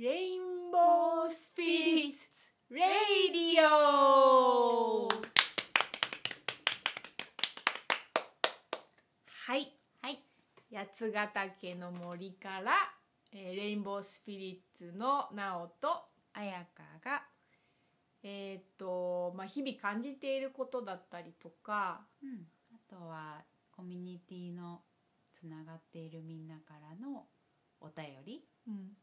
レインボースピリッツレイディオはい。はい。八ヶ岳の森から、えーレインボースピリッツのなおと彩香が、えーっとまあ日々感じていることだったりとかうん、あとはコミュニティのつながっているみんなからのお便り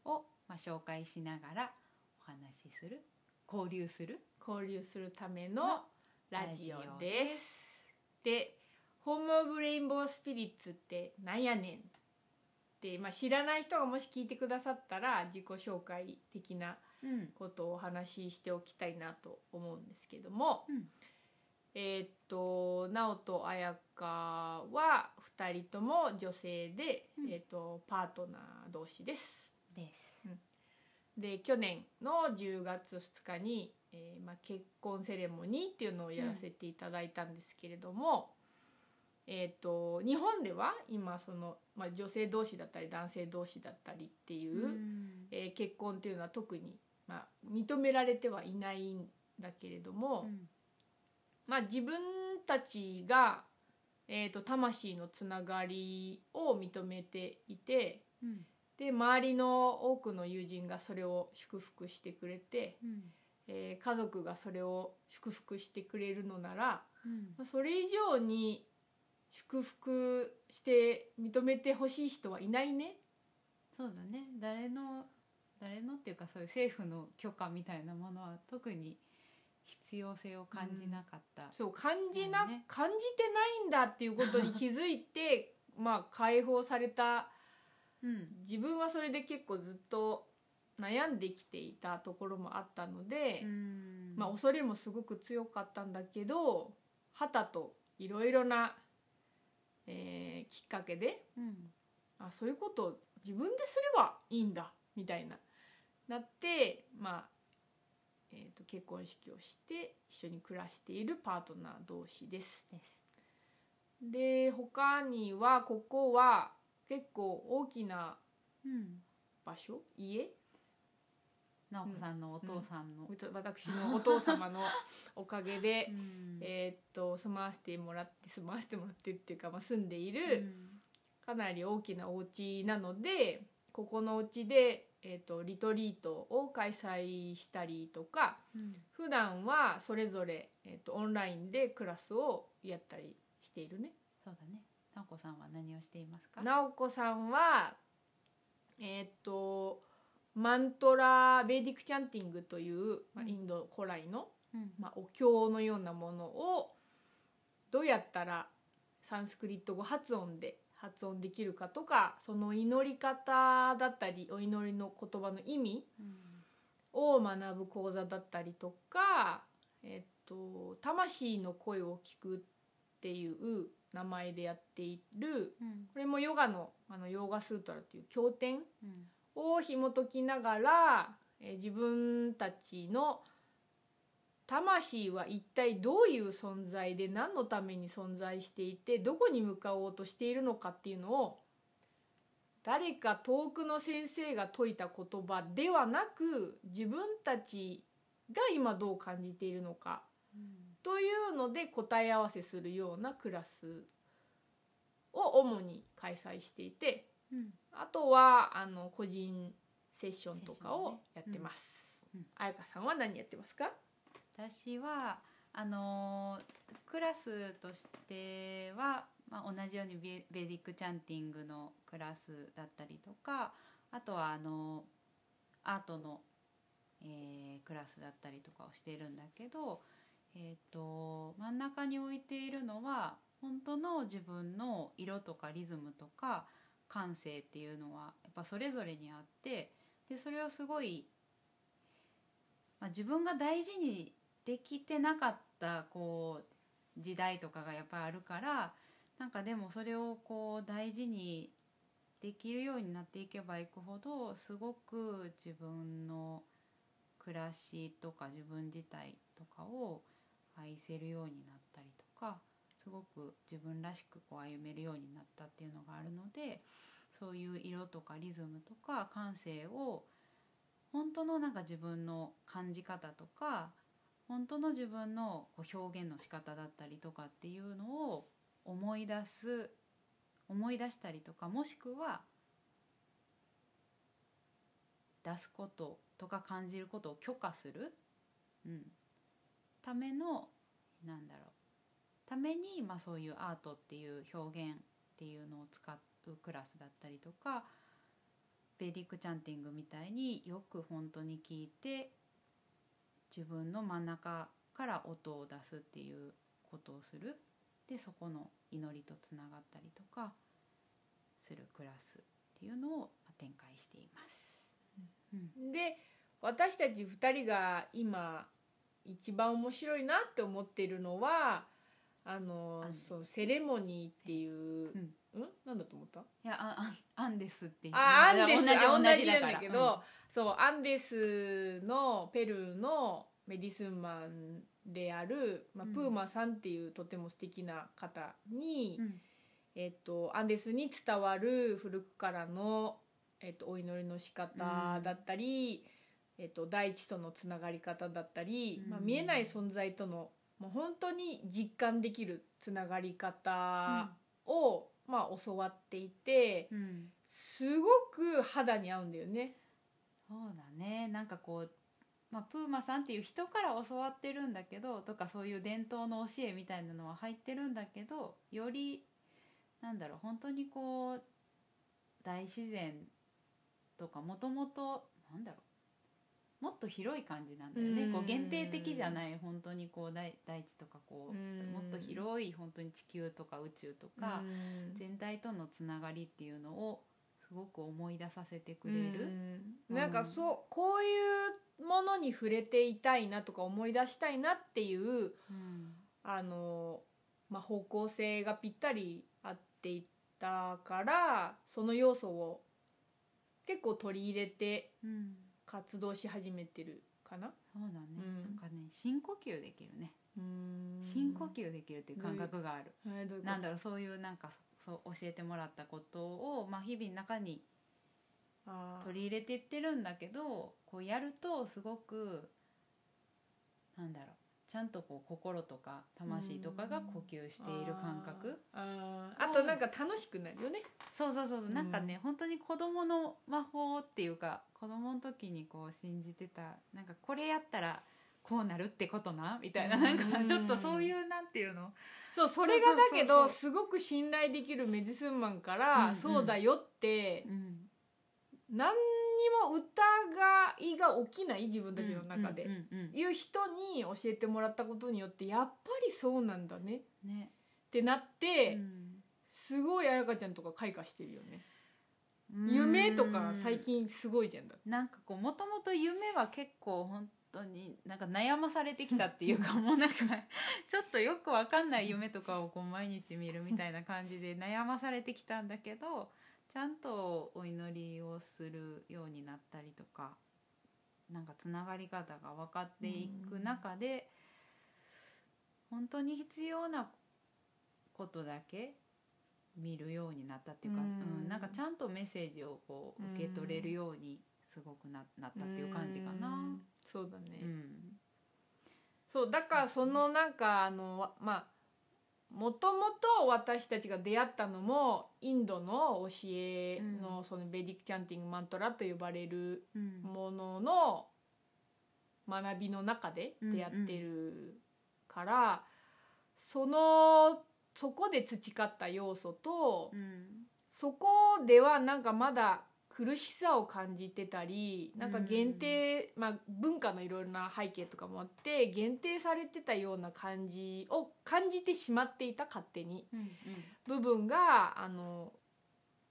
を、まあ、紹介しながらお話しする交流する交流するためのラジオです。で「ホーム・オブ・レインボー・スピリッツってなんやねん」って、まあ、知らない人がもし聞いてくださったら自己紹介的なうん。ことをお話ししておきたいなと思うんですけども、うん。えーっと直人彩香は2人とも女性で、うん。えーっとパートナー同士です。ですで去年の10月2日に、えーまあ、結婚セレモニーっていうのをやらせていただいたんですけれども、えー、と日本では今その、まあ、女性同士だったり男性同士だったりっていう、うん。えー結婚っていうのは特に、まあ、認められてはいないんだけれども、うん。まあ、自分たちが、えー、と魂のつながりを認めていて。うんで周りの多くの友人がそれを祝福してくれて、うん。えー家族がそれを祝福してくれるのならうん。まあそれ以上に祝福して認めてほしい人はいないね。そうだね。誰の誰のっていうかそういう政府の許可みたいなものは特に必要性を感じなかった、そう感じな、ね。感じてないんだっていうことに気づいて まあ解放されたうん自分はそれで結構ずっと悩んできていたところもあったので。うんまあ、恐れもすごく強かったんだけどはたといろいろな、えーきっかけでうんあそういうことを自分ですればいいんだみたいななって、まあえー、と結婚式をして一緒に暮らしているパートナー同士です。ですで他にはここは結構大きなうん。場所？家？直子さんのお父さんの、私のお父様の おかげで、うん。えーっと住まわせてもらって住まわせてもらってっていうか、まあ、住んでいるうん。かなり大きなお家なのでここのお家で、えとリトリートを開催したりとかうん。普段はそれぞれ、えーっとオンラインでクラスをやったりしているね。そうだね直子さんは何をしていますか？直子さんはえーっとマントラベーディックチャンティングという、まあ、インド古来のうん。まあ、お経のようなものをどうやったらサンスクリット語発音で発音できるかとかその祈り方だったりお祈りの言葉の意味うん。を学ぶ講座だったりとか、えっと、魂の声を聞くっていう名前でやっているうん。これもヨガのあのヨーガスートラという経典うん。を紐解きながら、えー自分たちの魂は一体どういう存在で何のために存在していてどこに向かおうとしているのかっていうのを誰か遠くの先生が説いた言葉ではなく自分たちが今どう感じているのかというので答え合わせするようなクラスを主に開催していてうんあとはあの個人セッションとかをやってます。うんうん彩香さんは何やってますか？私はあのークラスとしては、まあ、同じようにベベディックチャンティングのクラスだったりとかあとはあのアートの、えークラスだったりとかをしているんだけど、えー、と真ん中に置いているのは本当の自分の色とかリズムとか感性っていうのはやっぱそれぞれにあってでそれをすごい、まあ、自分が大事にできてなかったこう時代とかがやっぱりあるからなんかでもそれをこう大事にできるようになっていけばいくほどすごく自分の暮らしとか自分自体とかを愛せるようになったりとかすごく自分らしくこう歩めるようになったっていうのがあるのでそういう色とかリズムとか感性を本当のなんか自分の感じ方とか本当の自分のこう表現の仕方だったりとかっていうのを思い出す思い出したりとかもしくは出すこととか感じることを許可する、うん、ためのなんだろう。ために、まあ、そういうアートっていう表現っていうのを使うクラスだったりとかベディックチャンティングみたいによく本当に聞いて自分の真ん中から音を出すっていうことをする。でそこの祈りとつながったりとかするクラスっていうのを展開しています。うん。で私たち2人が今一番面白いなって思ってるのはあのあのそうセレモニーっていう、うん。うん、なんだと思った？いやああアンデスっていう。あアンデス同じあ同じなんだけど、そうアンデスのペルーのメディスンマンである、まあうん。プーマさんっていうとても素敵な方に、うん。うんえっとアンデスに伝わる古くからの、えっとお祈りの仕方だったり、えっと大地とのつながり方だったり、うん。まあ、見えない存在とのもう本当に実感できるつながり方を、まあ、教わっていてうんすごく肌に合うんだよね。そうだね。なんかこう、まあ、プーマさんっていう人から教わってるんだけどとかそういう伝統の教えみたいなのは入ってるんだけどよりなんだろう本当にこう大自然とかもともとなんだろうもっと広い感じなんだよね。うん。こう限定的じゃない本当にこう大大地とかこううん。もっと広い本当に地球とか宇宙とかうん。全体とのつながりっていうのをすごく思い出させてくれる。うん。なんかそうこういうものに触れていたいなとか思い出したいなっていううん。あの、まあ、方向性がぴったり合っていったからその要素を結構取り入れてうん活動し始めてるかな？そうだね、うん。なんかね深呼吸できるね。うん。深呼吸できるっていう感覚がある、えーなんだろうそういうなんかそそう教えてもらったことを、まあ、日々の中に取り入れていってるんだけどこうやるとすごくなんだろうちゃんとこう心とか魂とかが呼吸している感覚。あー。あとなんか楽しくなるよね。そうそうそうそう。うん。なんかね、本当に子供の魔法っていうか子供の時にこう信じてたなんかこれやったらこうなるってことな？みたいななんかちょっとそういうなんていうの？そうそれがだけどすごく信頼できるメディスンマンかうんら、うん。そうだよってうん。何にも疑いが起きない自分たちの中で、いう人に教えてもらったことによってやっぱりそうなんだね。っねてなって、うんすごい彩香ちゃんとか開花してるよね、夢とか最近すごいじゃんだなんかこうもともと夢は結構本当になんか悩まされてきたっていうかもうなんか ちょっとよくわかんない夢とかをこう毎日見るみたいな感じで悩まされてきたんだけどちゃんとお祈りをするようになったりとかなんかつながり方が分かっていく中で本当に必要なことだけ見るようになったっていうか、うん。うんなんかちゃんとメッセージをこう受け取れるようにすごくななったっていう感じかな。うん。そうだね、うん。そうだからそのなんかあのわまあもともと私たちが出会ったのもインドの教えのそのベディックチャンティングマントラと呼ばれるうん。ものの学びの中で出会ってるから、そのそこで培った要素と、うん。そこではなんかまだ苦しさを感じてたりなんか限定、まあ、文化のいろいろな背景とかもあって限定されてたような感じを感じてしまっていた勝手に。うん。部分があの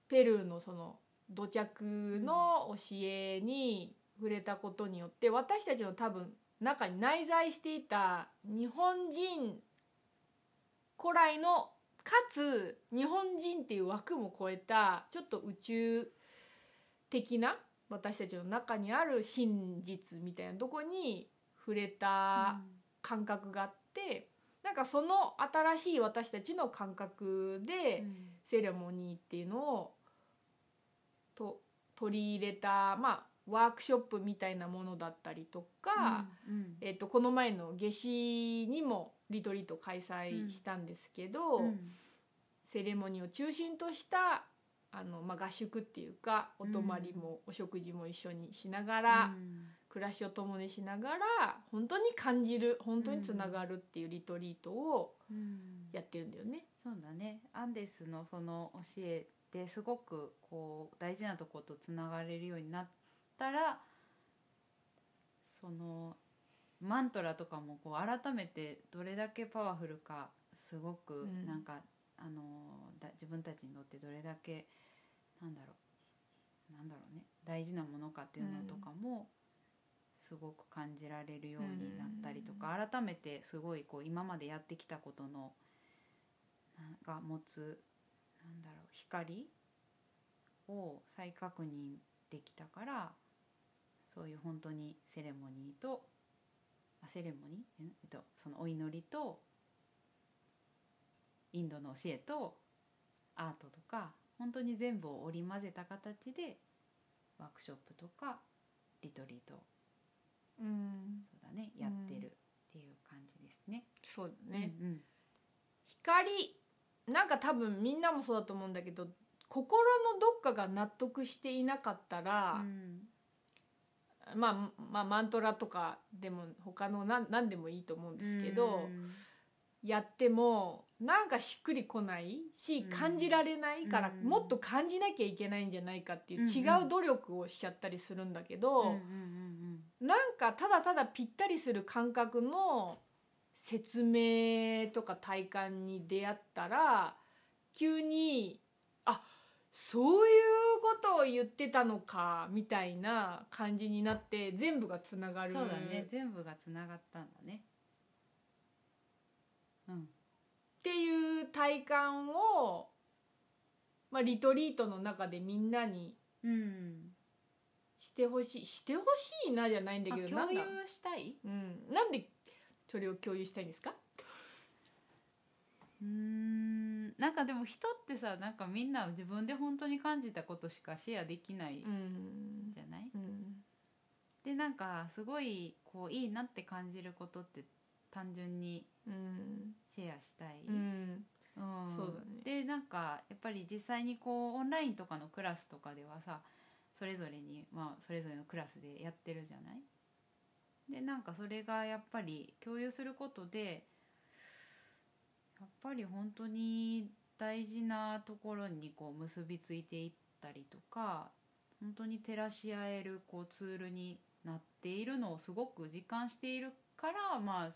ペルーのその土着の教えに触れたことによって私たちの多分中に内在していた日本人古来のかつ日本人っていう枠も超えたちょっと宇宙的な私たちの中にある真実みたいなとこに触れた感覚があってなんかその新しい私たちの感覚でセレモニーっていうのをと取り入れたまあワークショップみたいなものだったりとか、うん。えっとこの前の夏至にもリトリート開催したんですけど、うん。セレモニーを中心としたあの、まあ、合宿っていうかお泊まりもお食事も一緒にしながら、暮らしを共にしながら本当に感じる本当につながるっていうリトリートをうん。やってるんだよね。そうだね。アンデスのその教えですごくこう大事なとことつながれるようになったらそのマントラとかもこう改めてどれだけパワフルかすごくうん。なんか、あのだ自分たちにとってどれだけなんだろうなんだろうね大事なものかっていうのとかもすごく感じられるようになったりとか、改めてすごいこう今までやってきたことのなんが持つなんだろう光を再確認できたからそういう本当にセレモニーとあセレモニー、んえっと、そのお祈りとインドの教えとアートとか本当に全部を織り交ぜた形でワークショップとかリトリートうん、そうだねやってるっていう感じですね。そうだね、うん光なんか多分みんなもそうだと思うんだけど心のどっかが納得していなかったら、まあ、まあマントラとかでも他の何何でもいいと思うんですけど、やってもなんかしっくりこないしうん。感じられないから、うん。もっと感じなきゃいけないんじゃないかっていううん違う努力をしちゃったりするんだけど、なんかただただぴったりする感覚の説明とか体感に出会ったら急にあそういうことを言ってたのかみたいな感じになって全部がつながる。うんそうだね。全部がつながったんだね。うん。っていう体感を、まあ、リトリートの中でみんなにうん、してほしいしてほしいなじゃないんだけどあ共有したい？うん、なんでそれを共有したいんですか？うーん。なんかでも人ってさなんかみんな自分で本当に感じたことしかシェアできないうん。じゃない、うん。でなんかすごいこういいなって感じることって単純にうん。シェアしたい、うん。うん。そうだね。でなんかやっぱり実際にこうオンラインとかのクラスとかではさそれぞれに、まあ、それぞれのクラスでやってるじゃない？でなんかそれがやっぱり共有することでやっぱり本当に大事なところにこう結びついていったりとか本当に照らし合えるこうツールになっているのをすごく実感しているからまあ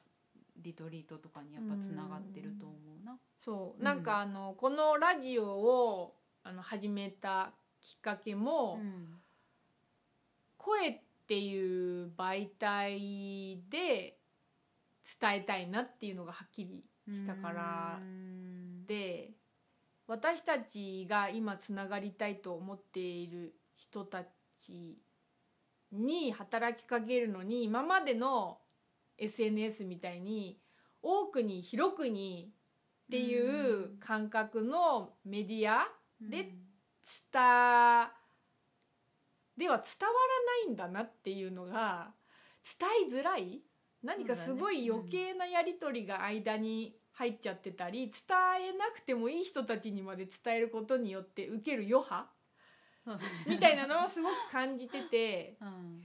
リトリートとかにやっぱつながってると思うな。そう。うんなんかあのこのラジオをあの始めたきっかけも、うん。声っていう媒体で伝えたいなっていうのがはっきりしたからうん。で私たちが今つながりたいと思っている人たちに働きかけるのに今までの SNS みたいに多くに広くにっていう感覚のメディアで伝では伝わらないんだなっていうのが伝えづらい。何かすごい余計なやり取りが間に入っちゃってたり伝えなくてもいい人たちにまで伝えることによって受ける余波みたいなのをすごく感じててうん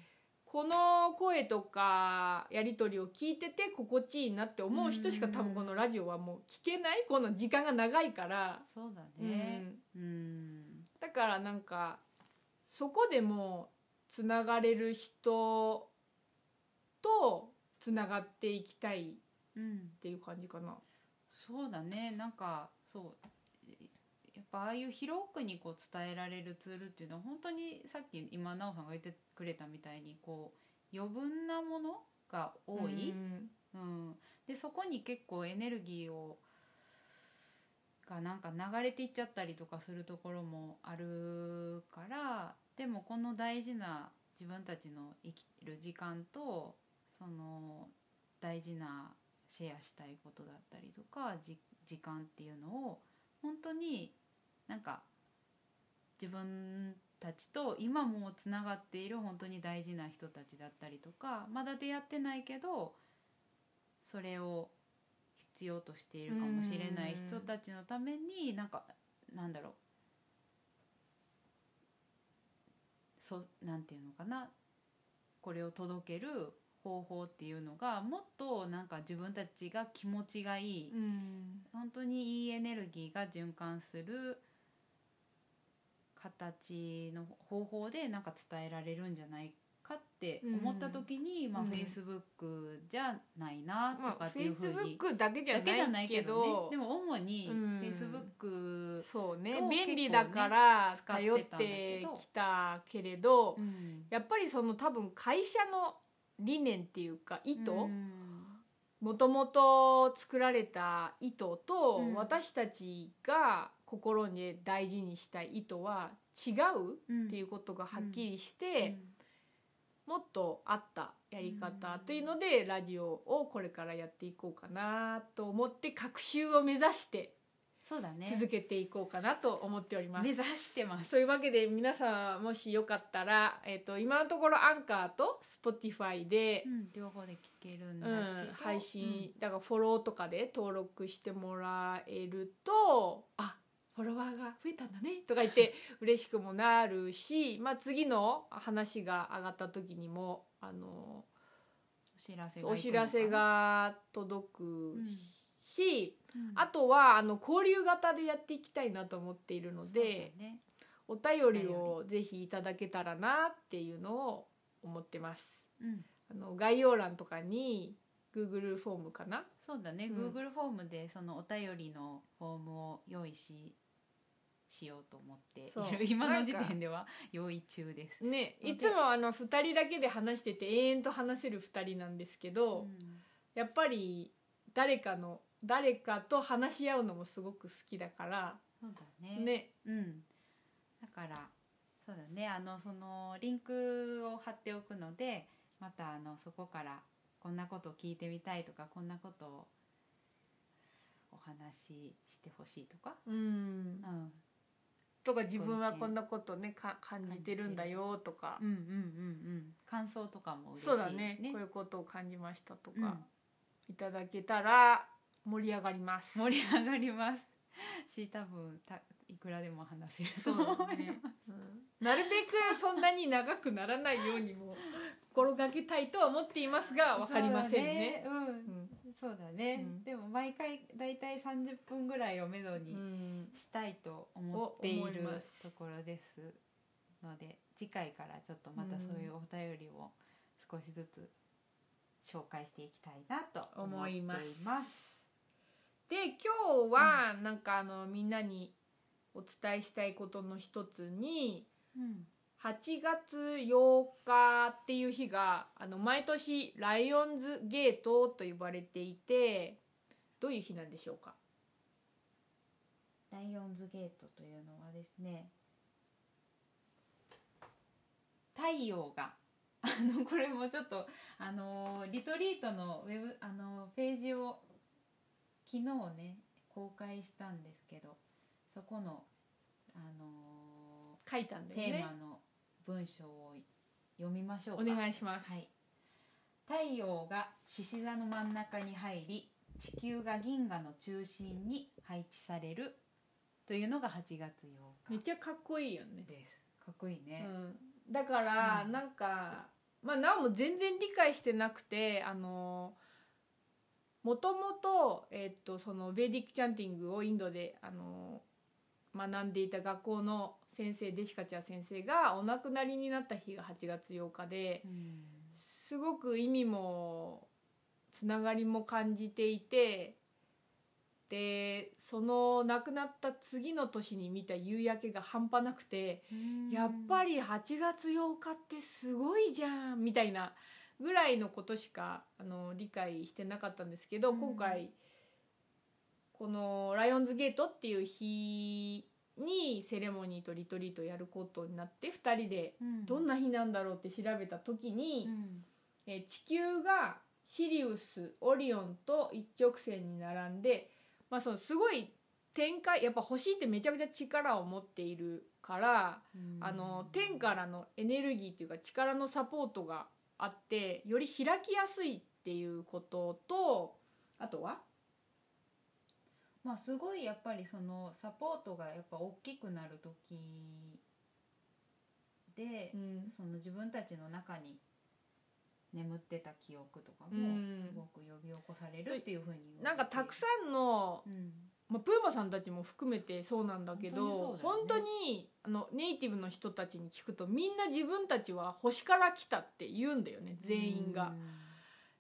この声とかやり取りを聞いてて心地いいなって思う人しか多分このラジオはもう聞けない。この時間が長いから。そうだうん。ねうん。だからなんかそこでもつながれる人とつながっていきたいっうんていう感じかな。そうだね。なんかそうやっぱああいう広くにこう伝えられるツールっていうのは本当にさっき今奈緒さんが言ってくれたみたいにこう余分なものが多い、うんうん、でそこに結構エネルギーをがなんか流れていっちゃったりとかするところもあるからでもこの大事な自分たちの生きる時間とその大事なシェアしたいことだったりとかじ時間っていうのを本当になんか自分たちと今もつながっている本当に大事な人たちだったりとかまだ出会ってないけどそれを必要としているかもしれない人たちのためになんかなんだろう。そうなんていうのかな。これを届ける方法っていうのがもっとなんか自分たちが気持ちがいい、うん。本当にいいエネルギーが循環する形の方法でなんか伝えられるんじゃないかって思った時に、まあうん。フェイスブックじゃないなとかっていうふうに、スブックだけじゃないけど。どね。でも主にうん。フェイスブック、そうねを便利だから頼ってきたけれど、うん。やっぱりその多分会社の理念っていうか意図、うんもともと作られた意図と、うん。私たちが心に大事にしたい意図は違うっていうことがはっきりして、もっと合ったやり方というので、ラジオをこれからやっていこうかなと思って学習を目指してそうだね。続けていこうかなと思っております。目指してます。そういうわけで皆さんもしよかったら、えっと今のところアンカーと Spotify で、うん両方で聞けるんだうけど、ん、配信、だからフォローとかで登録してもらえるとあフォロワーが増えたんだねとか言って 嬉しくもなるし、まあ、次の話が上がった時にもあのお知らせがお知らせが届くし、うん。あとはあの交流型でやっていきたいなと思っているので、ね。お便りをぜひいただけたらなっていうのを思ってます。うんあの概要欄とかに Google フォームかな？そうだね、うん。Google フォームでそのお便りのフォームを用意ししようと思ってそう。いる。今の時点では用意中です。ねいつもあの2人だけで話してて永遠と話せる2人なんですけど、うん。やっぱり誰かの誰かと話し合うのもすごく好きだからそうだね。ね。うん、だからそうだね。あのそのリンクを貼っておくのでまたあのそこからこんなことを聞いてみたいとかこんなことをお話ししてほしいとか、うん。うん、とか自分はこんなことねか感じてるんだよとか。うんうんうんうん。感想とかも嬉しいそうだね。こういうことを感じましたとか、いただけたら盛り上がります。盛り上がります。し多分たいくらでも話せるとそう思います、だね、うん。なるべくそんなに長くならないようにも心がけたいとは思っていますがわかりませんね。そうだねうん、そうだね、うん。でも毎回だいたい30分ぐらいをめどうにん。したいと思っているますところですので次回からちょっとまたそういうお便りを少しずつ紹介していきたいなと思っています。思いますで今日はなんかあのみんなにお伝えしたいことの一つにうん8月8日っていう日があの毎年ライオンズゲートと呼ばれていてどういう日なんでしょうか？ライオンズゲートというのはですね太陽が あのこれもちょっとあのリトリートのウェブあのページを昨日ね公開したんですけどそこのあの書いたんだよテーねマの文章を読みましょうか。お願いします、はい、太陽が獅子座の真ん中に入り地球が銀河の中心に配置されるというのが8月8めっちゃかっこいいよね。日です。かっこいいね、うん、だから、うん。なんかまあなおも全然理解してなくてあのもともと,、えっとそのベーディックチャンティングをインドであの学んでいた学校の先生デシカチャ先生がお亡くなりになった日が8月8日でうんすごく意味もつながりも感じていてでその亡くなった次の年に見た夕焼けが半端なくて。やっぱり8月8日ってすごいじゃんみたいなぐらいのことしかあの理解してなかったんですけど、うん今回この「ライオンズゲート」っていう日にセレモニーとリトリートをやることになって2人でうん。どんな日なんだろうって調べた時に、うん。えー地球がシリウスオリオンと一直線に並んで、まあ、そのすごい展開やっぱ星ってめちゃくちゃ力を持っているから、うん。あの天からのエネルギーっていうか力のサポートがあってより開きやすいっていうこととあとは？まあすごいやっぱりそのサポートがやっぱ大きくなる時で、うん。その自分たちの中に眠ってた記憶とかもうん。すごく呼び起こされるっていうふうに言なんわれてかたくさんの、うん。まあ、プーマさんたちも含めてそうなんだけど本当ねにあのネイティブの人たちに聞くとみんな自分たちは星から来たって言うんだよね全員が。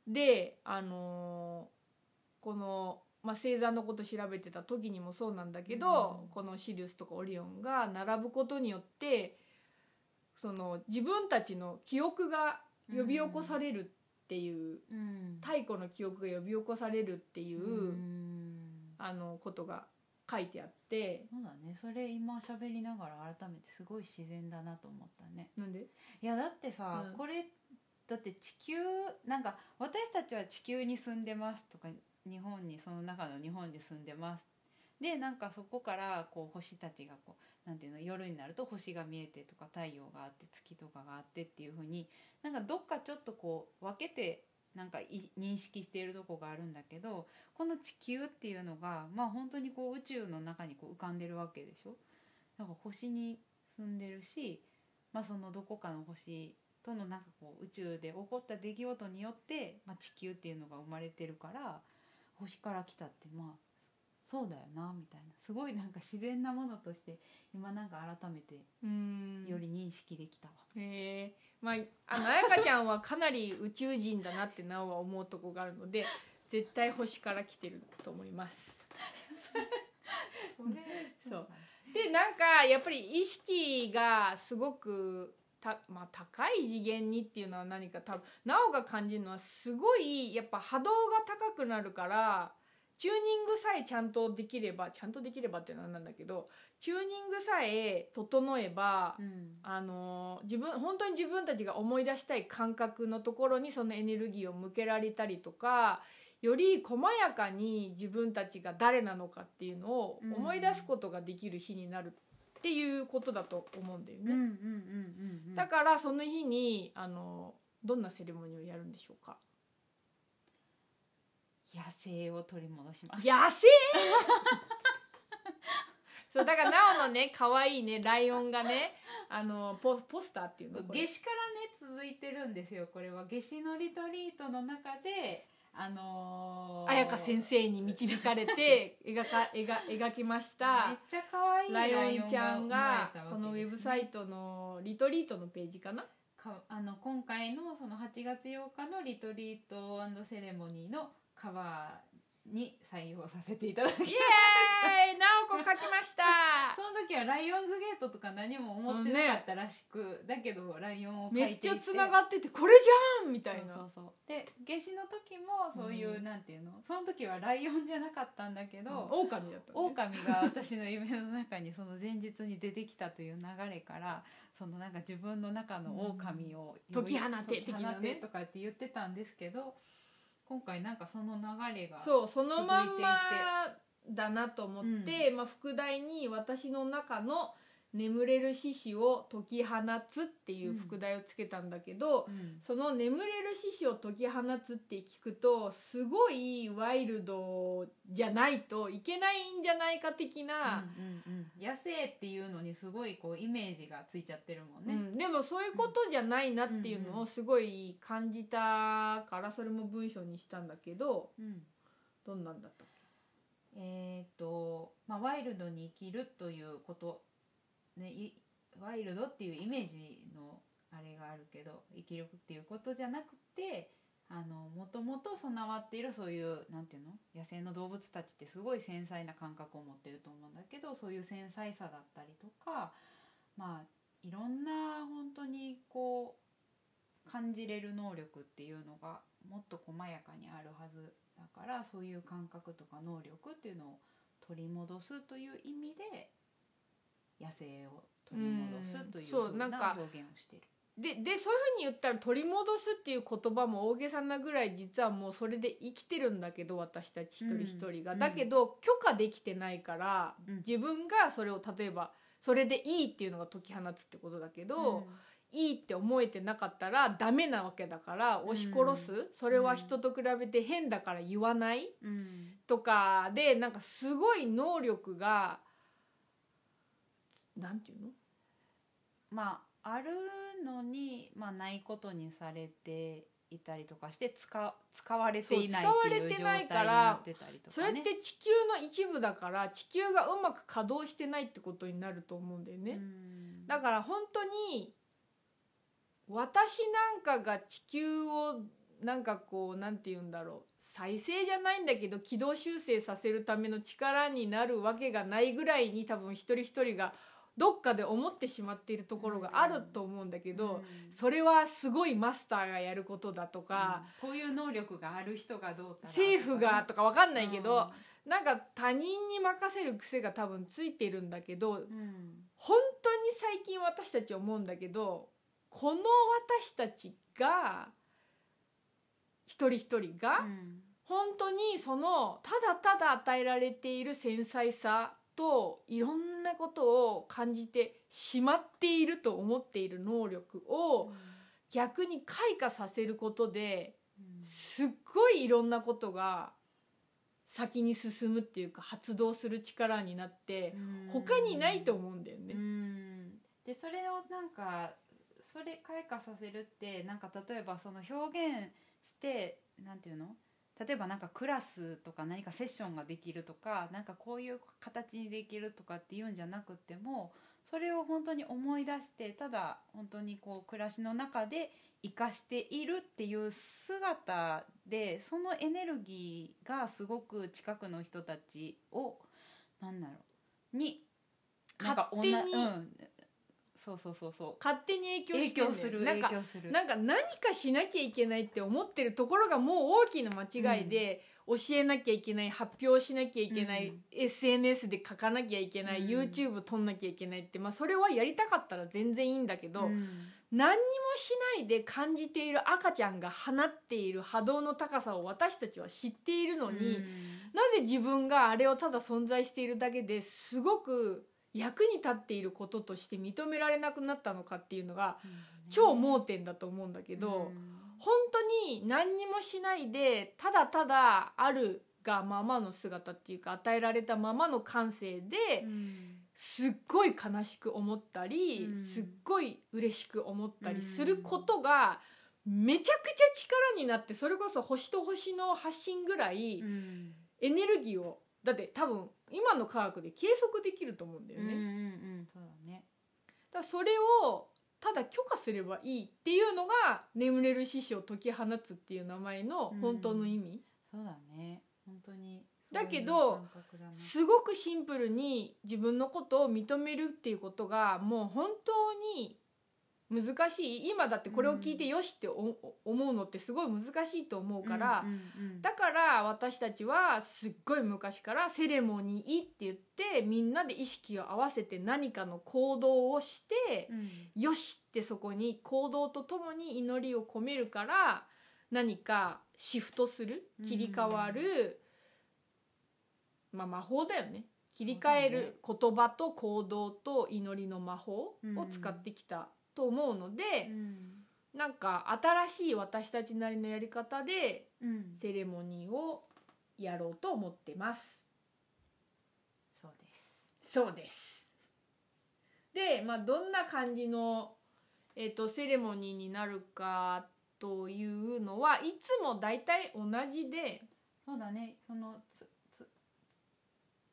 であのーこの、まあ、星座のこと調べてた時にもそうなんだけど、うん。このシリウスとかオリオンが並ぶことによってその自分たちの記憶が呼び起こされるっていう、うん。太古の記憶が呼び起こされるっていう、うん。あのことが書いてあって。そうだね。それ今喋りながら改めてすごい自然だなと思ったね。なんで？いやだってさ、うん。これだって地球なんか私たちは地球に住んでますとか日本にその中の日本に住んでます。でなんかそこからこう星たちがこうなんていうの夜になると星が見えてとか太陽があって月とかがあってっていう風になんかどっかちょっとこう分けてなんかい認識しているとこがあるんだけどこの地球っていうのがまあ本当にこう宇宙の中にこう浮かんでるわけでしょ？だか星に住んでるし、まあ、そのどこかの星とのなんかこう宇宙で起こった出来事によって、まあ、地球っていうのが生まれてるから星から来たってまあそうだよなみたいな。すごいなんか自然なものとして今なんか改めてうん。より認識できたわ。へえ。まああの彩香ちゃんはかなり宇宙人だなってなおは思うとこがあるので絶対星から来てると思います。そう。でなんかやっぱり意識がすごくた、まあ、高い次元にっていうのは何か多分なおが感じるのはすごいやっぱ波動が高くなるからチューニングさえちゃんとできればちゃんとできればっていうのはなんだけどチューニングさえ整えば、うん。あの自分本当に自分たちが思い出したい感覚のところにそのエネルギーを向けられたりとかより細やかに自分たちが誰なのかっていうのを思い出すことができる日になるっていうことだと思うんだよね。だからその日にあのどんなセレモニーをやるんでしょうか？野生を取り戻します。野生？そうだからなおのね可愛いねライオンがねあのポポスターっていうの？これ。夏至からね続いてるんですよ。これは夏至のリトリートの中であのー、彩香先生に導かれて 描か描描きましめたっちゃ可愛いライオンちゃんがこのウェブサイトのリトリートのページかな？かあの今回のその8月8日のリトリートセレモニーのカバーに採用させていただきイエーイなおこ書きました。その時はライオンズゲートとか何も思ってなかったらしく、だけどライオンを描いていめってちゃつながっててこれじゃんみたいな。そうそう。そうで夏至の時もそういう、うん。なんていうの？その時はライオンじゃなかったんだけど、オオカミだったね。狼が私の夢の中にその前日に出てきたという流れからそのなんか自分の中の狼をうん。解き放て解き放的なねてとかって言ってたんですけど今回なんかその流れがそうそのまんまだなと思って、まあ、副題に「私の中の眠れる獅子を解き放つ」っていう副題をつけたんだけど、うん。その「眠れる獅子を解き放つ」って聞くとすごいワイルドじゃないといけないんじゃないか的な、うんうんうん。野生っていうのにすごいこうイメージがついちゃってるもんね、うん。でもそういうことじゃないなっていうのをすごい感じたからそれも文章にしたんだけどうん。どんなんだったっえーとまあ、ワイルドに生きるということ、ね、ワイルドっていうイメージのあれがあるけど生きるっていうことじゃなくてもともと備わっているそういうなんていうの？野生の動物たちってすごい繊細な感覚を持ってると思うんだけどそういう繊細さだったりとかまあいろんな本当にこう感じれる能力っていうのがもっと細やかにあるはずだからそういう感覚とか能力っていうのを取り戻すという意味で野生を取り戻すといううんそうななんか表現をしている。ででそういうふうに言ったら取り戻すっていう言葉も大げさなぐらい実はもうそれで生きてるんだけど私たち一人一人が、うん。だけど許可できてないから、うん。自分がそれを例えばそれでいいっていうのが解き放つってことだけど、いいって思えてなかったらダメなわけだから押し殺す、それは人と比べて変だから言わない。うん。うん。とかでなんかすごい能力がなんていうの？まああるのに、まあ、ないことにされていたりとかして使使われていない使われてないからそれって。地球の一部だから地球がうまく稼働してないってことになると思うんだよね。うんだから本当に私なんかが地球をなんかこうなんて言うんだろう再生じゃないんだけど軌道修正させるための力になるわけがないぐらいに多分一人一人がどっかで思ってしまっているところがあると思うんだけど、うん。それはすごいマスターがやることだとか、うん。こういう能力がある人がどう政府がとかわかんないけど、うなんか他人に任せる癖が多分ついてるんだけどんうん。本当に最近私たち思うんだけどこの私たちが一人一人がうん。本当にそのただただ与えられている繊細さといろんなことを感じてしまっていると思っている能力を逆に開花させることでうん。すっごいいろんなことが先に進むっていうか発動する力になって他にないと思うんだよね。うん。でそれをなんかそれ開花させるってなんか例えばその表現してなんていうの？例えばなんかクラスとか何かセッションができるとかなんかこういう形にできるとかっていうんじゃなくてもそれを本当に思い出してただ本当にこう暮らしの中で生かしているっていう姿でそのエネルギーがすごく近くの人たちをなんだろうに勝手にうん、そうそうそうそう。勝手に影響影しるなんかなんか何かしなきゃいけないって思ってるところがもう大きな間違いで、教えなきゃいけない発表しなきゃいけない、うん SNS で書かなきゃいけない、うん。YouTube 撮んなきゃいけないって、まあ、それはやりたかったら全然いいんだけど、うん。何にもしないで感じている赤ちゃんが放っている波動の高さを私たちは知っているのに、なぜ自分があれをただ存在しているだけですごく役に立っていることとして認められなくなったのかっていうのがうん。超盲点だと思うんだけど、うん。本当に何にもしないでただただあるがままの姿っていうか与えられたままの感性でうんすっごい悲しく思ったり、うん。すっごい嬉しく思ったりすることがめちゃくちゃ力になってそれこそ星と星の発信ぐらいうん。エネルギーをだって多分今の科学で計測できると思うんだよね。うんうんうんそうだね。だからそれをただ許可すればいいっていうのが「眠れる獅子を解き放つ」っていう名前の本当の意味、そうだね。本当にだけどすごくシンプルに自分のことを認めるっていうことがもう本当に難しい。今だってこれを聞いてよしってお思うのってすごい難しいと思うから、だから私たちはすっごい昔からセレモニーって言ってみんなで意識を合わせて何かの行動をして、うん。よしってそこに行動とともに祈りを込めるから何かシフトする切り替わる、まあ魔法だよね。切り替える言葉と行動と祈りの魔法を使ってきたと思うので、うん。なんか新しい私たちなりのやり方でうん。セレモニーをやろうと思ってます。そうです。そうです。で、まあ、どんな感じの、えっとセレモニーになるかというのはいつも大体同じで。そうだね。そのつつ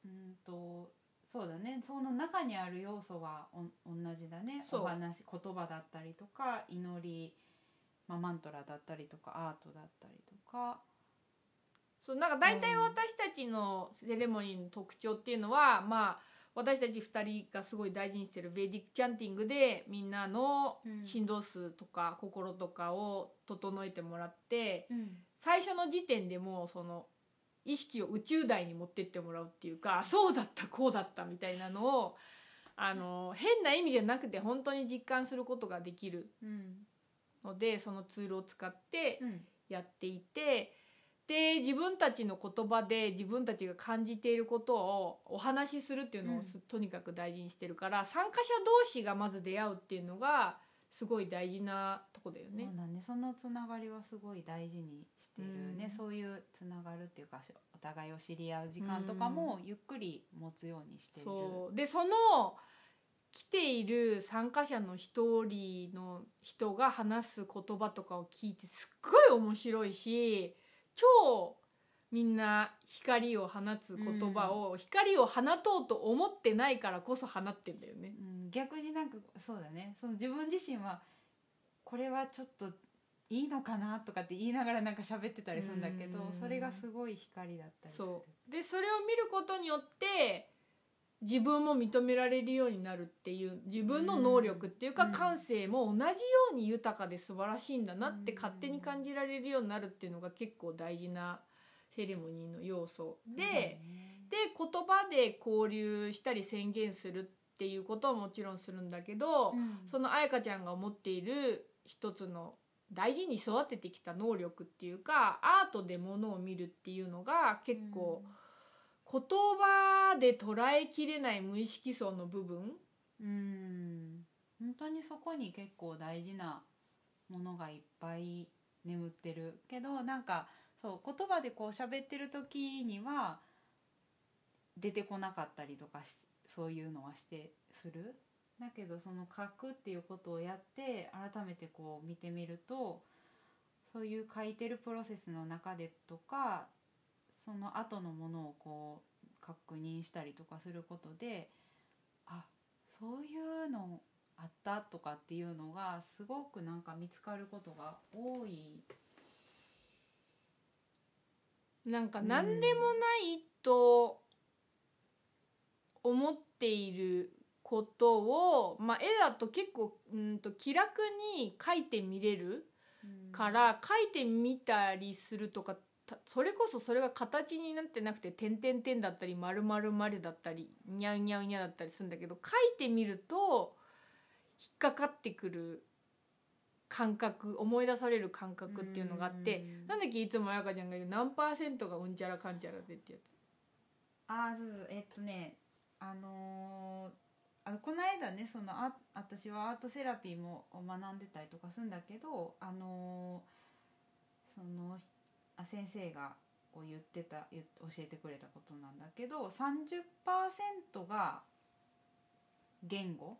うんとそうだね。その中にある要素はお同じだね。そう。お話言葉だったりとか祈り、まあ、マントラだったりとかアートだったりとか。そうなんか大体うん。私たちのセレモニーの特徴っていうのは、まあ私たち2人がすごい大事にしてるベーディックチャンティングでみんなのうん。振動数とか心とかを整えてもらってうん。最初の時点でもうその意識を宇宙台に持ってってもらうっていうかそうだったこうだったみたいなのをあの変な意味じゃなくて本当に実感することができるうんのでそのツールを使ってうんやっていてで自分たちの言葉で自分たちが感じていることをお話しするっていうのをす、とにかく大事にしてるから参加者同士がまず出会うっていうのがすごい大事なとこだよね。そう。だねそのつながりはすごい大事にしてるね、うん。そういうつながるっていうかしお互いを知り合う時間とかもゆっくり持つようにしている、そう。でその来ている参加者の一人の人が話す言葉とかを聞いてすっごい面白いし超みんな光を放つ言葉を、光を放とうと思ってないからこそ放ってんだよね。うん、逆になんかそうだね。その自分自身はこれはちょっといいのかなとかって言いながらなんか喋ってたりするんだけどうん。それがすごい光だったりする。そう。でそれを見ることによって自分も認められるようになるっていう自分の能力っていうかうん。感性も同じように豊かで素晴らしいんだなってうん。勝手に感じられるようになるっていうのが結構大事なセレモニーの要素で、で言葉で交流したり宣言するっていうことはもちろんするんだけど、うん。その彩香ちゃんが思っている一つの大事に育ててきた能力っていうかアートでものを見るっていうのが結構言葉で捉えきれない無意識層の部分。うん。本当にそこに結構大事なものがいっぱい眠ってるけどなんかそう言葉でこう喋ってる時には出てこなかったりとかしそういうのはしてするだけどその書くっていうことをやって改めてこう見てみるとそういう書いてるプロセスの中でとかその後のものをこう確認したりとかすることであそういうのあったとかっていうのがすごくなんか見つかることが多い。なんか何でもないと思っていることを、まあ、絵だと結構うんと気楽に描いてみれるから書いてみたりするとかたそれこそそれが形になってなくて点々点だったり丸々丸だったりにゃうにゃうにゃだったりするんだけど書いてみると引っかかってくる感覚思い出される感覚っていうのがあってうんなんだっけいつも彩香ちゃんが言う何パーセントがうんちゃらかんちゃらでってやつ。あーそうそう。えっとねあのーあのこの間ねそのあ私はアートセラピーも学んでたりとかするんだけどあのーそのあ先生がこう言ってた教えてくれたことなんだけど30%が言語？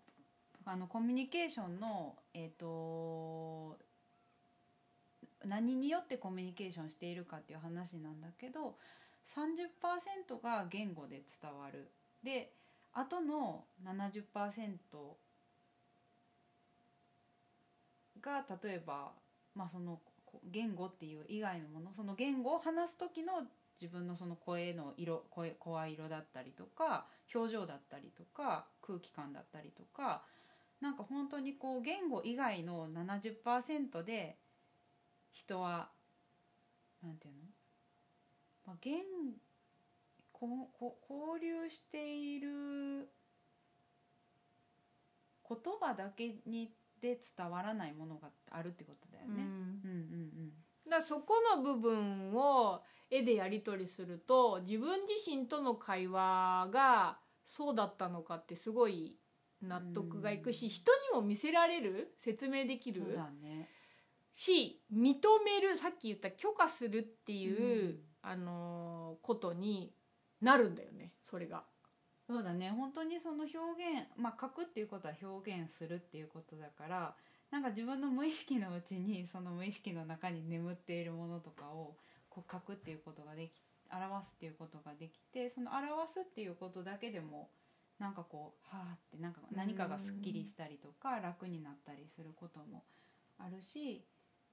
あのコミュニケーションのえっ、と何によってコミュニケーションしているかっていう話なんだけど30%が言語で伝わる。であとの70%が例えば、まあ、その言語っていう以外のものその言語を話す時の自分のその声の色声声色だったりとか表情だったりとか空気感だったりとかなんか本当にこう言語以外の70%で人はなんていうの、まあ、言交流している言葉だけにで伝わらないものがあるってことだよね。うんうんうんだからそこの部分を絵でやり取りすると自分自身との会話がそうだったのかってすごい納得がいくし、うん人にも見せられる説明できるね。し認めるさっき言った許可するっていう、うんあのーことになるんだよねそれが。そうだね本当にその表現まあ書くっていうことは表現するっていうことだからなんか自分の無意識のうちにその無意識の中に眠っているものとかをこう書くっていうことができ表すっていうことができてその表すっていうことだけでもなんかこうはあってなんか何かがすっきりしたりとか楽になったりすることもあるし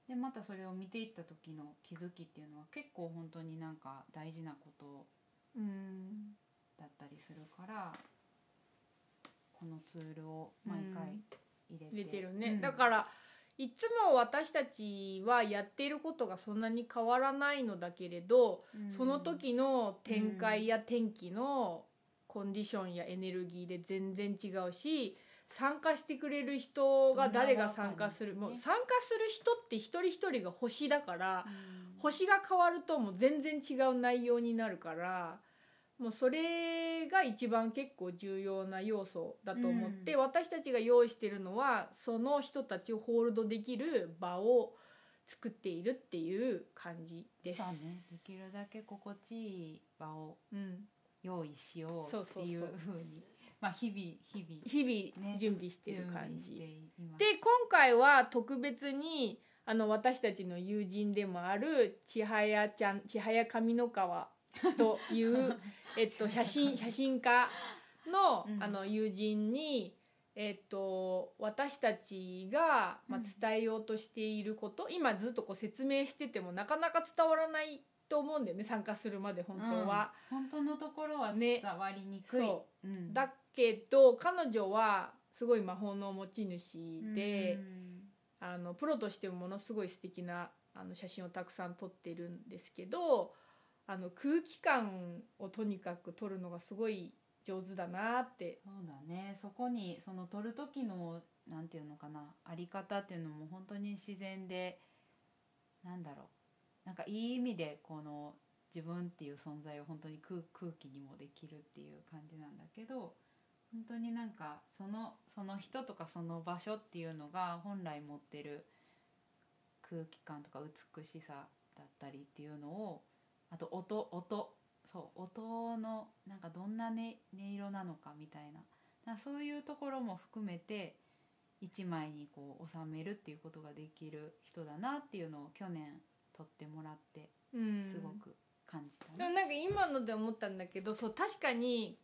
でまたそれを見ていった時の気づきっていうのは結構本当になんか大事なことうん。だったりするからこのツールを毎回入れて、出てるね、うん。だからいつも私たちはやっていることがそんなに変わらないのだけれど、うん。その時の展開や天気のコンディションやエネルギーで全然違うし参加してくれる人が誰が参加する、もう参加する人って一人一人が星だから、うん星が変わるともう全然違う内容になるからもうそれが一番結構重要な要素だと思って、うん。私たちが用意してるのはその人たちをホールドできる場を作っているっていう感じです。ね。できるだけ心地いい場をうん、用意しようっていうふうに。まあ日々日々。日々ね。準備してる感じ。準備しています。で今回は特別にあの私たちの友人でもある千早ちゃん千早上の川という、えっと、写真 写真家の,、うん。あの友人に、えっと、私たちが、まあ、うん。伝えようとしていること、今ずっとこう説明しててもなかなか伝わらないと思うんだよね参加するまで本当は。うん。本当のところはね。伝わりにくい、そうん。だけど彼女はすごい魔法の持ち主で。うんあのプロとしてもものすごい素敵なあの写真をたくさん撮ってるんですけどあの空気感をとにかく撮るのがすごい上手だなって。そうだね。そこにその撮る時のなんていうのかなあり方っていうのも本当に自然でなんだろう。なんかいい意味でこの自分っていう存在を本当に空空気にもできるっていう感じなんだけど本当になんかそのその人とかその場所っていうのが本来持ってる空気感とか美しさだったりっていうのをあと音音そう音のなんかどんな、ね、音色なのかみたいなそういうところも含めて一枚にこう収めるっていうことができる人だなっていうのを去年撮ってもらってうんすごく感じたでもね。なんか今ので思ったんだけどそう確かに、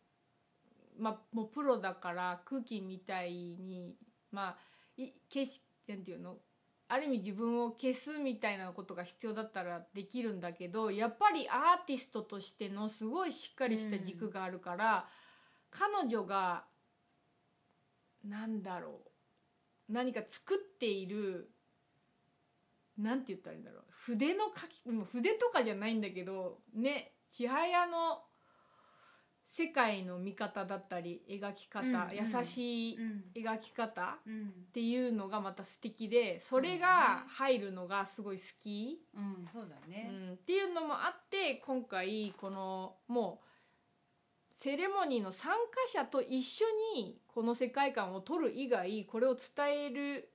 まあ、もうプロだから空気みたいにまあい消しなんていうのある意味自分を消すみたいなことが必要だったらできるんだけどやっぱりアーティストとしてのすごいしっかりした軸があるから、彼女がなんだろう何か作っているなんて言ったらいいんだろう筆の書き筆とかじゃないんだけどね千早の世界の見方だったり描き方、うんうん。優しいうん描き方うん。っていうのがまた素敵でそれが入るのがすごい好き、うん、そうだうね。ん、っていうのもあって今回このもうセレモニーの参加者と一緒にこの世界観を撮る以外これを伝える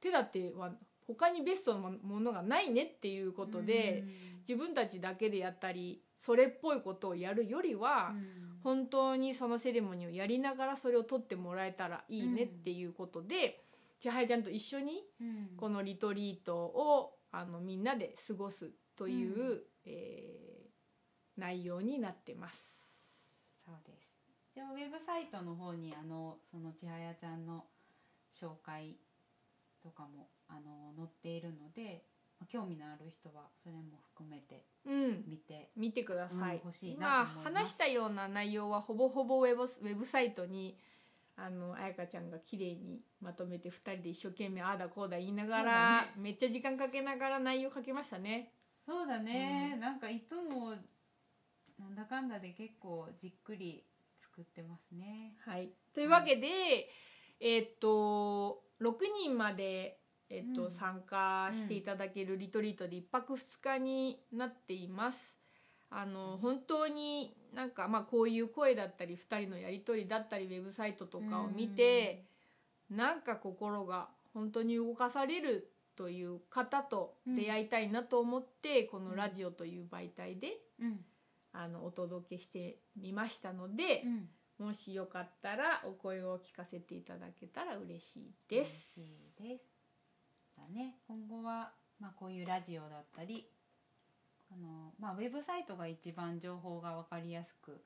手立ては他にベストのものがないねっていうことで、自分たちだけでやったりそれっぽいことをやるよりは、うん本当にそのセレモニーをやりながらそれを撮ってもらえたらいいねっていうことで、千早ちゃんと一緒にうんこのリトリートをあのみんなで過ごすという、うんえー内容になってます。そうです。じゃあウェブサイトの方にあのその千早ちゃんの紹介とかもあの載っているので、まあ興味のある人はそれも含めてうん、見て。見てください。うん欲しいまあ話したような内容はほぼほぼウェブウェブサイトにあの彩香ちゃんが綺麗にまとめて2人で一生懸命ああだこうだ言いながら、めっちゃ時間かけながら内容かけましたね。そうだね、うんなんかいつもなんだかんだで結構じっくり作ってますね。はい、というわけで、えーっと6人まで、えーっとうん参加していただけるリトリートで1泊2日になっています。あの本当になんか、まあ、こういう声だったり2人のやり取りだったりウェブサイトとかを見て、なんか心が本当に動かされるという方と出会いたいなと思って、このラジオという媒体でうん、あのお届けしてみましたので。うん、もしよかったらお声を聞かせていただけたら嬉しいです。嬉しいです。だね、今後はまあこういうラジオだったり、あのまあウェブサイトが一番情報がわかりやすく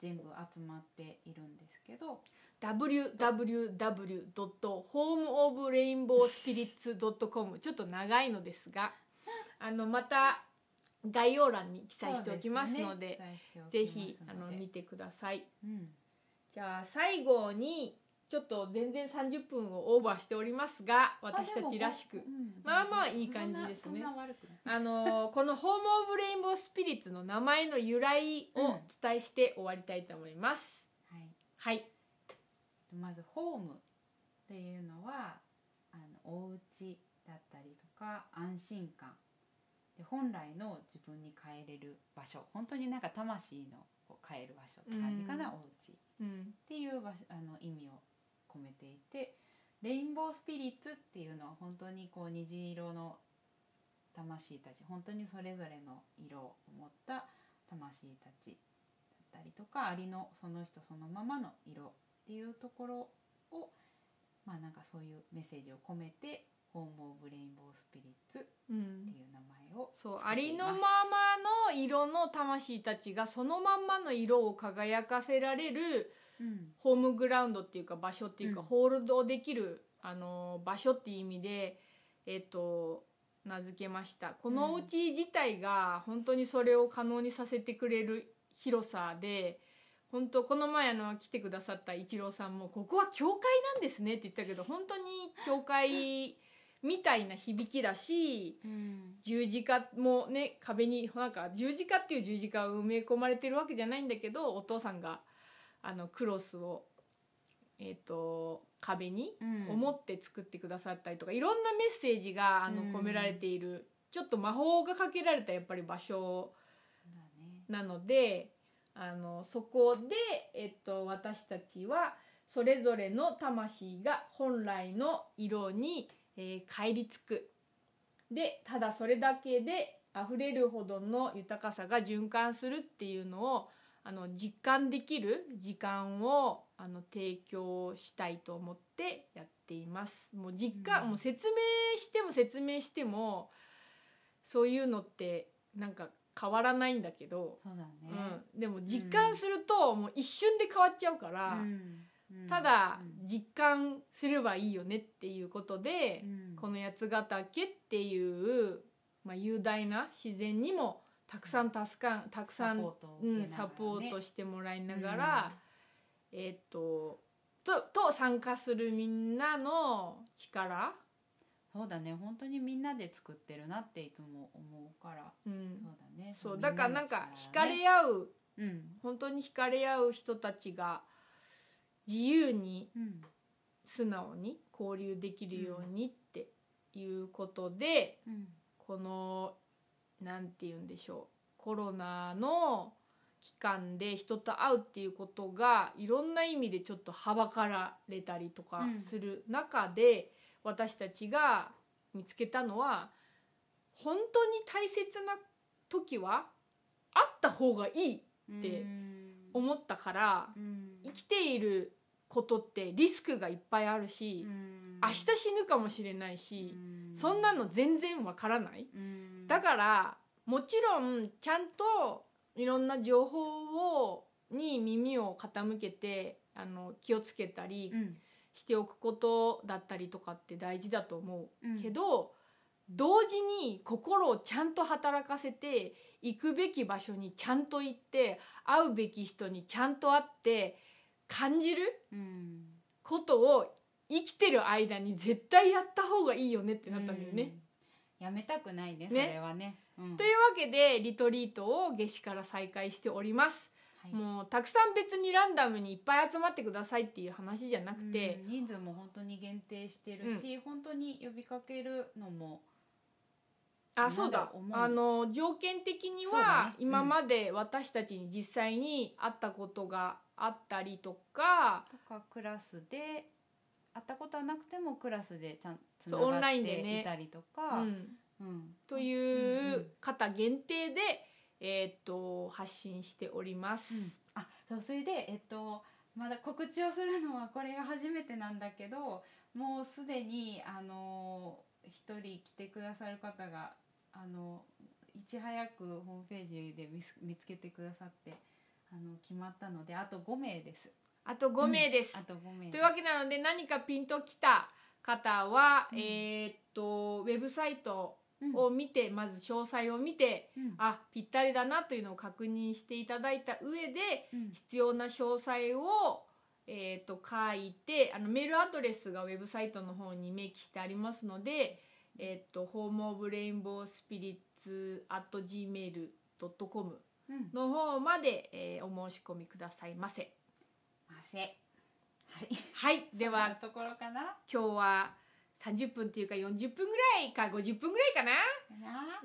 全部集まっているんですけど、www.homeofrainbowspirits.com ちょっと長いのですが、あのまた概要欄に記載しておきますので、ぜひあの見てください。うん、じゃあ最後にちょっと全然30分をオーバーしておりますが、私たちらしく。うん。まあまあいい感じですね。あのーこの「ホーム・オブ・レインボー・スピリッツ」の名前の由来をお伝えして終わりたいと思います。はい。はい、まずホームっていうのはあのお家だったりとか安心感。で本来の自分に帰れる場所。本当になんか魂のこう帰る場所って感じかな、うん。お家。っうんていう場所あの意味を込めていてレインボースピリッツっていうのは本当にこう虹色の魂たち本当にそれぞれの色を持った魂たちだったりとかありのその人そのままの色っていうところをまあなんかそういうメッセージを込めて「ホーム・オブ・レインボー・スピリッツ」ってうんいう名前をそうつけています。ありのままの色の魂たちがそのまんまの色を輝かせられるうんホームグラウンドっていうか場所っていうか、うん。ホールドできるあの場所っていう意味でえっ、と名付けました。このお家自体が本当にそれを可能にさせてくれる広さで本当この前あの来てくださった一郎さんも「ここは教会なんですね」って言ったけど本当に教会みたいな響きだし うん。十字架もね壁になんか十字架っていう十字架を埋め込まれてるわけじゃないんだけどお父さんがあのクロスを、えー、と壁にうん。思って作ってくださったりとか、いろんなメッセージがあのうん込められている、ちょっと魔法がかけられたやっぱり場所なのであのそこで、えっと、私たちはそれぞれの魂が本来の色に、えー帰りつく。でただそれだけで溢れるほどの豊かさが循環するっていうのをあの実感できる時間をあの提供したいと思ってやっています。もう実感、うん。もう説明しても説明してもそういうのってなんか変わらないんだけど、そうだね。うん、でも実感するともう一瞬で変わっちゃうから、うん。うん。ただうん実感すればいいよねっていうことで、うん。この八ヶ岳っていう、まあ、雄大な自然にもたくさん助かんたくさんサポートをうん、受けながらね。サポートしてもらいながら、えーっととと参加するみんなの力、そうだね。本当にみんなで作ってるなっていつも思うから。うん、そうだね。そうだからなんか惹かみれ合う。うん。本当に惹かれ合う人たちが自由にうん。素直に交流できるようにっていうことで、うん。このなんて言うんでしょう。コロナの期間で人と会うっていうことがいろんな意味でちょっとはばかられたりとかうんする中で、私たちが見つけたのは本当に大切な時は会った方がいいってうん。思ったから、うん。生きていることってリスクがいっぱいあるし、うん。明日死ぬかもしれないし、うん。そんなの全然わからない。うん。だからもちろんちゃんといろんな情報をに耳を傾けてあの気をつけたりうん。しておくことだったりとかって大事だと思う、うん。けど同時に心をちゃんと働かせて行くべき場所にちゃんと行って会うべき人にちゃんと会って感じるうん。ことを生きてる間に絶対やった方がいいよねってなったんだよね。うん。やめたくないねそねれはね。うん。というわけでリトリートを夏至から再開しております、はい。もうたくさん別にランダムにいっぱい集まってくださいっていう話じゃなくて。うん、人数も本当に限定してるし、本当に呼びかけるのもあそうだ。あの条件的には、今まで私たちに実際に会ったことがあったりとかとかクラスで会ったことはなくてもクラスでちゃんつそうオンながっラインでね。ていたりとうか、ん、うん。という方限定で、えーっと発信しております。うん。あそうそれでえっとまだ告知をするのはこれが初めてなんだけどもうすでにあの一人来てくださる方があのいち早くホームページで見つけてくださってあの決まったのであと5名です。あと5名です、あと5名というわけなので何かピンときた方は、うん。えーっとウェブサイトうん。を見て、まず詳細を見てうん。あぴったりだなというのを確認していただいた上でうん。必要な詳細を、えーっと書いてあのメールアドレスがウェブサイトの方に明記してありますので、えーっとホームオブレインボースピリッツ at gmail.com うんの方まで、えーお申し込みくださいませ。ませ。はい。はい、ではそんなところかな？今日は30分っていうか40分ぐらいか50分ぐらいかな？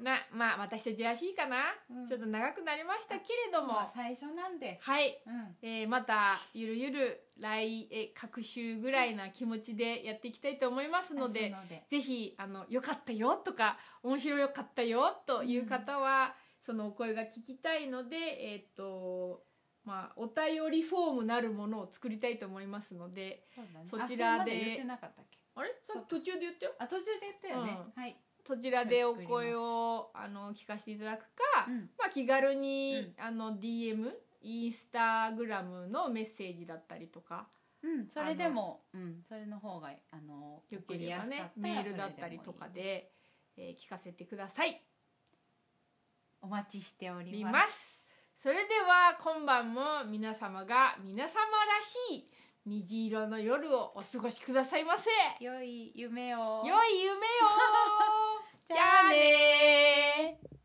な？まあ私たちらしいかな、うん。ちょっと長くなりましたけれども、まあ最初なんで。はい、うん。えーまたゆるゆる来え各週ぐらいな気持ちでやっていきたいと思いますので、なので。ぜひあのよかったよとか面白よかったよという方は、そのお声が聞きたいのでえっ、とまあお便りフォームなるものを作りたいと思いますのでそね。そちらであそれさ途中で言ったよ。あ途中で言ったよね、うはい、そちらでお声をあの聞かせていただくか、うん。まあ、気軽に、あの DM インスタグラムのメッセージだったりとかうん、それでもうん。それの方があのよければねメールだったりとかで、えー聞かせてくださいお待ちしており見ます。それでは今晩も皆様が皆様らしい虹色の夜をお過ごしくださいませ。良い夢を。良い夢を。じゃあねー